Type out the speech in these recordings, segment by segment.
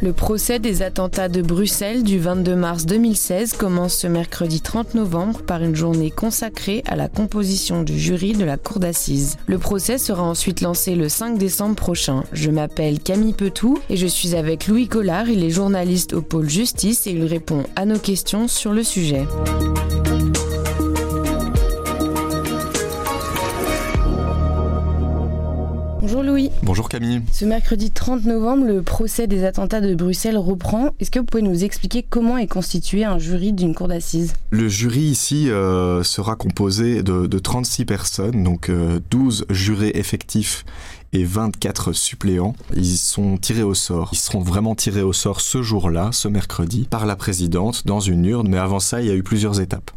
Le procès des attentats de Bruxelles du 22 mars 2016 commence ce mercredi 30 novembre par une journée consacrée à la composition du jury de la cour d'assises. Le procès sera ensuite lancé le 5 décembre prochain. Je m'appelle Camille Petou et je suis avec Louis Collard, il est journaliste au pôle justice et il répond à nos questions sur le sujet. Bonjour Louis. Bonjour Camille. Ce mercredi 30 novembre, le procès des attentats de Bruxelles reprend. Est-ce que vous pouvez nous expliquer comment est constitué un jury d'une cour d'assises? Le jury ici euh, sera composé de, 36 personnes, donc 12 euh, jurés effectifs et 24 suppléants. Ils sont tirés au sort. Ils seront vraiment tirés au sort ce jour-là, ce mercredi, par la présidente dans une urne. Mais avant ça, il y a eu plusieurs étapes.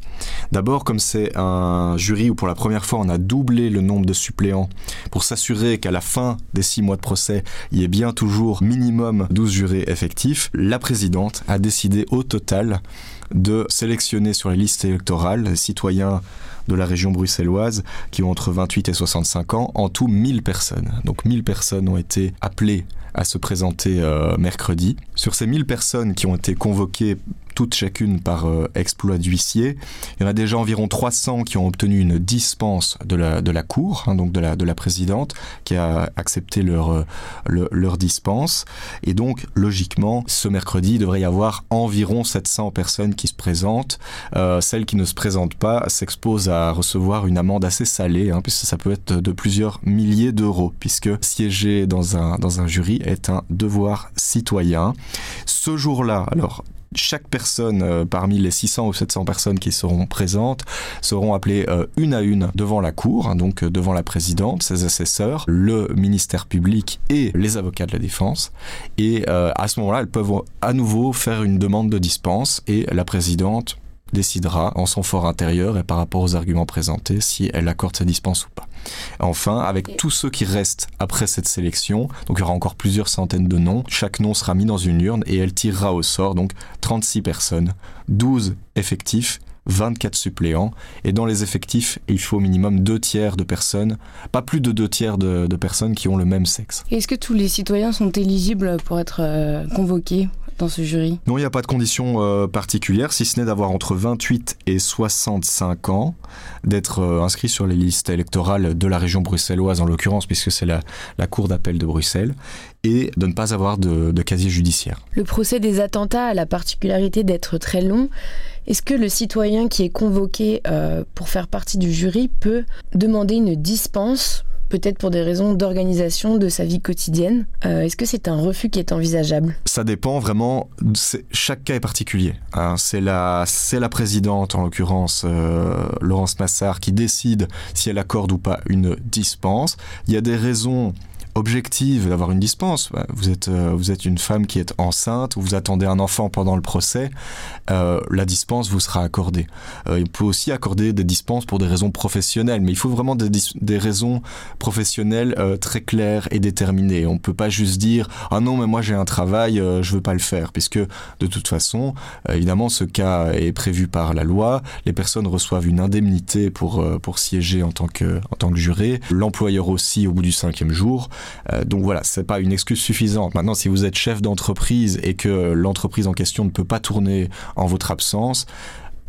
D'abord, comme c'est un jury où pour la première fois on a doublé le nombre de suppléants pour s'assurer qu'à la fin des six mois de procès, il y ait bien toujours minimum 12 jurés effectifs, la présidente a décidé au total de sélectionner sur les listes électorales les citoyens de la région bruxelloise qui ont entre 28 et 65 ans, en tout 1000 personnes. Donc 1000 personnes ont été appelées à se présenter euh, mercredi. Sur ces 1000 personnes qui ont été convoquées toutes chacune par euh, exploit d'huissier. Il y en a déjà environ 300 qui ont obtenu une dispense de la, de la Cour, hein, donc de la, de la présidente, qui a accepté leur, euh, leur dispense. Et donc, logiquement, ce mercredi, il devrait y avoir environ 700 personnes qui se présentent. Euh, celles qui ne se présentent pas s'exposent à recevoir une amende assez salée, hein, puisque ça peut être de plusieurs milliers d'euros, puisque siéger dans un, dans un jury est un devoir citoyen. Ce jour-là, alors chaque personne euh, parmi les 600 ou 700 personnes qui seront présentes seront appelées euh, une à une devant la cour, hein, donc euh, devant la présidente, ses assesseurs, le ministère public et les avocats de la défense. Et à ce moment-là, elles peuvent à nouveau faire une demande de dispense et la présidente décidera en son fort intérieur et par rapport aux arguments présentés si elle accorde sa dispense ou pas. Enfin, avec tous ceux qui restent après cette sélection, donc il y aura encore plusieurs centaines de noms, chaque nom sera mis dans une urne et elle tirera au sort donc 36 personnes, 12 effectifs 24 suppléants. Et dans les effectifs, il faut au minimum deux tiers de personnes, pas plus de deux tiers de, personnes qui ont le même sexe. Est-ce que tous les citoyens sont éligibles pour être euh, convoqués? Dans ce jury Non, il n'y a pas de conditions euh, particulières, si ce n'est d'avoir entre 28 et 65 ans, d'être euh, inscrit sur les listes électorales de la région bruxelloise en l'occurrence, puisque c'est la, la Cour d'appel de Bruxelles, et de ne pas avoir de, de casier judiciaire. Le procès des attentats a la particularité d'être très long. Est-ce que le citoyen qui est convoqué euh, pour faire partie du jury peut demander une dispense peut-être pour des raisons d'organisation de sa vie quotidienne. Euh, est-ce que c'est un refus qui est envisageable? Ça dépend vraiment, chaque cas est particulier. Hein. c'est la, présidente, en l'occurrence euh, Laurence Massard, qui décide si elle accorde ou pas une dispense. Il y a des raisons objective d'avoir une dispense. Bah, vous êtes, euh, vous êtes une femme qui est enceinte, vous attendez un enfant pendant le procès, euh, la dispense vous sera accordée. Euh, il peut aussi accorder des dispenses pour des raisons professionnelles, mais il faut vraiment des, des raisons professionnelles très claires et déterminées. On ne peut pas juste dire ah non mais moi j'ai un travail, je veux pas le faire, puisque de toute façon, évidemment, ce cas est prévu par la loi. Les personnes reçoivent une indemnité pour pour siéger en tant que en tant que juré. L'employeur aussi au bout du cinquième jour. Euh, donc voilà, c'est pas une excuse suffisante. Maintenant, si vous êtes chef d'entreprise et que l'entreprise en question ne peut pas tourner en votre absence,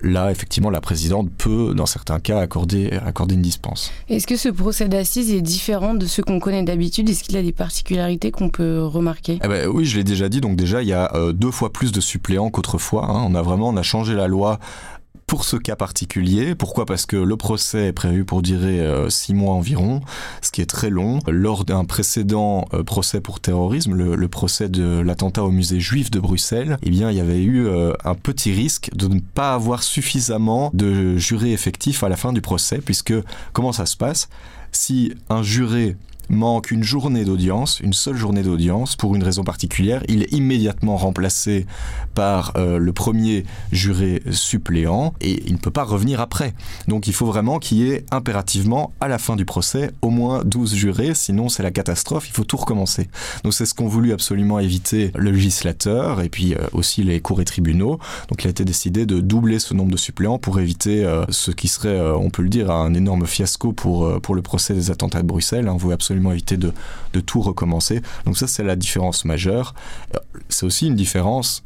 là, effectivement, la présidente peut, dans certains cas, accorder, accorder une dispense. Est-ce que ce procès d'assises est différent de ce qu'on connaît d'habitude? Est-ce qu'il a des particularités qu'on peut remarquer? Eh ben, Oui, je l'ai déjà dit. Donc déjà, il y a euh, deux fois plus de suppléants qu'autrefois. Hein. On a vraiment on a changé la loi pour ce cas particulier. Pourquoi? Parce que le procès est prévu pour durer euh, six mois environ, ce qui est très long. Lors d'un précédent euh, procès pour terrorisme, le, procès de l'attentat au musée juif de Bruxelles, eh bien, il y avait eu euh, un petit risque de ne pas avoir suffisamment de jurés effectifs à la fin du procès, puisque comment ça se passe? Si un juré manque une journée d'audience, une seule journée d'audience, pour une raison particulière, il est immédiatement remplacé par euh, le premier juré suppléant et il ne peut pas revenir après. Donc il faut vraiment qu'il y ait impérativement, à la fin du procès, au moins 12 jurés, sinon c'est la catastrophe, il faut tout recommencer. Donc c'est ce qu'ont voulu absolument éviter le législateur et puis euh, aussi les cours et tribunaux. Donc il a été décidé de doubler ce nombre de suppléants pour éviter euh, ce qui serait, on peut le dire, un énorme fiasco pour, pour le procès des attentats de Bruxelles. Hein. Absolument éviter de, tout recommencer. Donc ça, c'est la différence majeure. C'est aussi une différence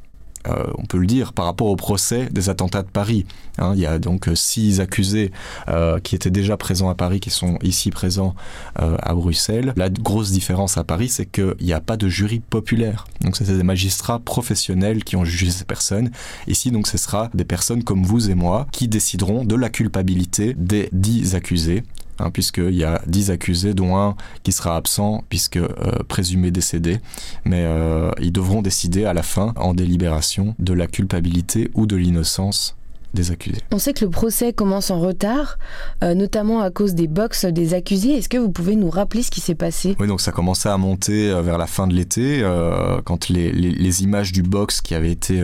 euh, on peut le dire, par rapport au procès des attentats de Paris. Hein. il y a donc euh, six accusés euh, qui étaient déjà présents à Paris, qui sont ici présents à Bruxelles. La grosse différence à Paris, c'est qu'il n'y a pas de jury populaire. Donc c'était des magistrats professionnels qui ont jugé ces personnes. Ici, donc, ce sera des personnes comme vous et moi qui décideront de la culpabilité des dix accusés Hein, puisqu'il y a 10 accusés, dont un qui sera absent, puisque euh, présumé décédé. Mais euh, ils devront décider à la fin, en délibération, de la culpabilité ou de l'innocence des accusés. On sait que le procès commence en retard, euh, notamment à cause des box des accusés. Est-ce que vous pouvez nous rappeler ce qui s'est passé? Oui, donc ça commençait à monter vers la fin de l'été, quand les, images du box qui avaient été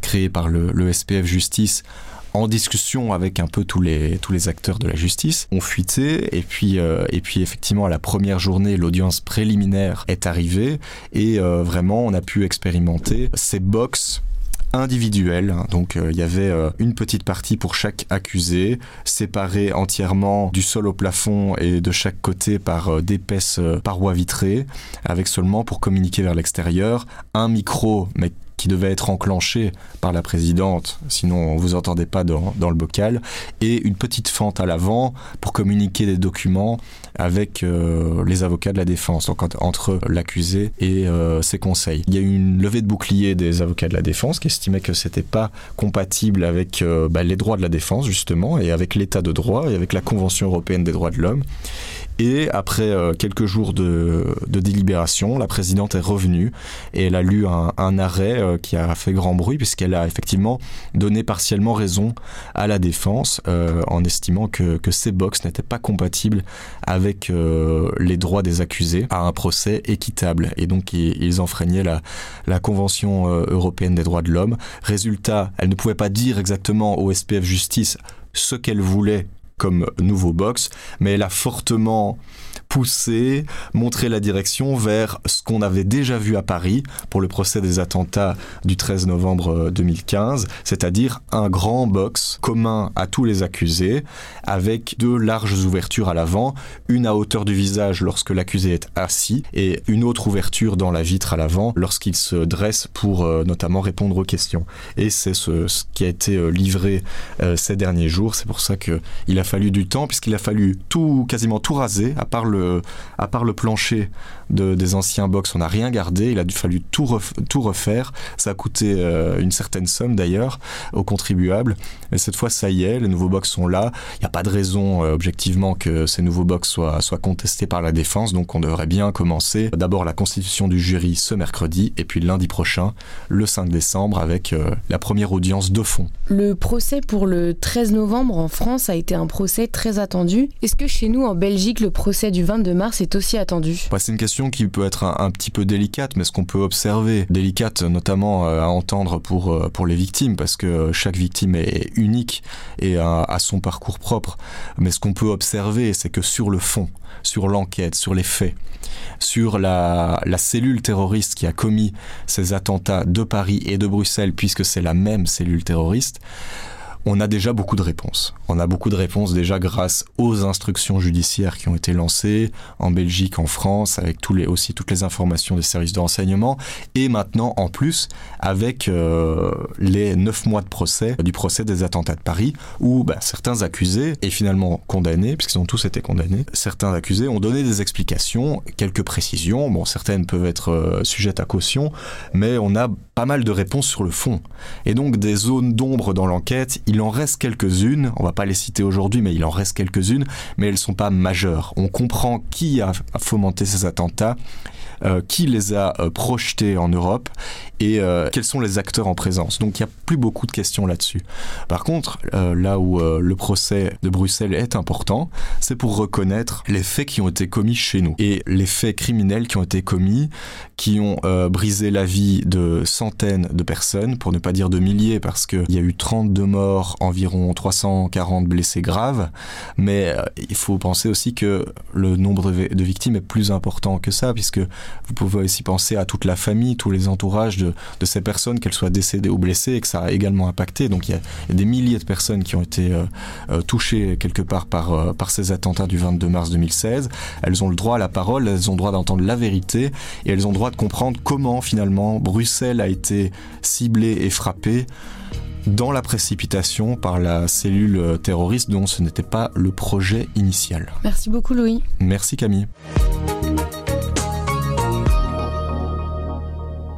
créées par le, le SPF Justice en discussion avec un peu tous les, tous les acteurs de la justice, ont fuité. Et puis, euh, et puis effectivement, à la première journée, l'audience préliminaire est arrivée. Et euh, vraiment, on a pu expérimenter ces box individuels. Donc euh, il y avait une petite partie pour chaque accusé, séparée entièrement du sol au plafond et de chaque côté par d'épaisses parois vitrées, avec seulement pour communiquer vers l'extérieur un micro, mais qui devait être enclenché par la présidente, sinon on vous entendait pas dans, le bocal, et une petite fente à l'avant pour communiquer des documents avec euh, les avocats de la défense, donc entre l'accusé et euh, ses conseils. Il y a eu une levée de bouclier des avocats de la défense qui estimaient que c'était pas compatible avec euh, bah, les droits de la défense justement et avec l'état de droit et avec la Convention européenne des droits de l'homme. Et après euh, quelques jours de, de, délibération, la présidente est revenue et elle a lu un, un arrêt euh, qui a fait grand bruit puisqu'elle a effectivement donné partiellement raison à la défense euh, en estimant que, que ces box n'étaient pas compatibles avec les droits des accusés à un procès équitable. Et donc ils, ils enfreignaient la, la Convention européenne des droits de l'homme. Résultat, elle ne pouvait pas dire exactement au SPF Justice ce qu'elle voulait comme nouveau box, mais elle a fortement pousser, montrer la direction vers ce qu'on avait déjà vu à Paris pour le procès des attentats du 13 novembre 2015, euh, c'est-à-dire un grand box commun à tous les accusés, avec deux larges ouvertures à l'avant, une à hauteur du visage lorsque l'accusé est assis, et une autre ouverture dans la vitre à l'avant lorsqu'il se dresse pour euh, notamment répondre aux questions. Et c'est ce, qui a été euh, livré ces derniers jours, c'est pour ça qu'il a fallu du temps, puisqu'il a fallu tout, quasiment tout raser, à part le à part le plancher de, des anciens box, on n'a rien gardé. Il a fallu tout, tout refaire. Ça a coûté euh, une certaine somme d'ailleurs aux contribuables. Mais cette fois, ça y est, les nouveaux box sont là. Il n'y a pas de raison euh, objectivement que ces nouveaux box soient, soient contestés par la défense. Donc on devrait bien commencer d'abord la constitution du jury ce mercredi et puis lundi prochain, le 5 décembre, avec euh, la première audience de fond. Le procès pour le 13 novembre en France a été un procès très attendu. Est-ce que chez nous en Belgique, le procès du 22 mars est aussi attendu C'est une question qui peut être un, petit peu délicate, mais ce qu'on peut observer, délicate notamment euh, à entendre pour, euh, pour les victimes, parce que chaque victime est unique et a, son parcours propre. Mais ce qu'on peut observer, c'est que sur le fond, sur l'enquête, sur les faits, sur la, cellule terroriste qui a commis ces attentats de Paris et de Bruxelles, puisque c'est la même cellule terroriste, on a déjà beaucoup de réponses. On a beaucoup de réponses déjà grâce aux instructions judiciaires qui ont été lancées en Belgique, en France, avec aussi toutes les informations des services de renseignement, et maintenant en plus avec euh, les neuf mois de procès du procès des attentats de Paris, où bah, certains accusés et finalement condamnés, puisqu'ils ont tous été condamnés, certains accusés ont donné des explications, quelques précisions. Bon, certaines peuvent être euh, sujettes à caution, mais on a pas mal de réponses sur le fond, et donc des zones d'ombre dans l'enquête il en reste quelques-unes, on va pas les citer aujourd'hui, mais il en reste quelques-unes, mais elles sont pas majeures. On comprend qui a fomenté ces attentats, qui les a euh, projetés en Europe et euh, quels sont les acteurs en présence. Donc il n'y a plus beaucoup de questions là-dessus. Par contre, là où le procès de Bruxelles est important, c'est pour reconnaître les faits qui ont été commis chez nous et les faits criminels qui ont été commis, qui ont brisé la vie de centaines de personnes, pour ne pas dire de milliers, parce qu'il y a eu 32 morts morts, environ 340 blessés graves. Mais il faut penser aussi que le nombre de victimes est plus important que ça, puisque vous pouvez aussi penser à toute la famille, tous les entourages de, ces personnes, qu'elles soient décédées ou blessées, et que ça a également impacté. Donc il y a, des milliers de personnes qui ont été touchées quelque part par, par ces attentats du 22 mars 2016. Elles ont le droit à la parole, elles ont le droit d'entendre la vérité, et elles ont le droit de comprendre comment finalement Bruxelles a été ciblée et frappée dans la précipitation par la cellule terroriste dont ce n'était pas le projet initial. Merci beaucoup Louis. Merci Camille.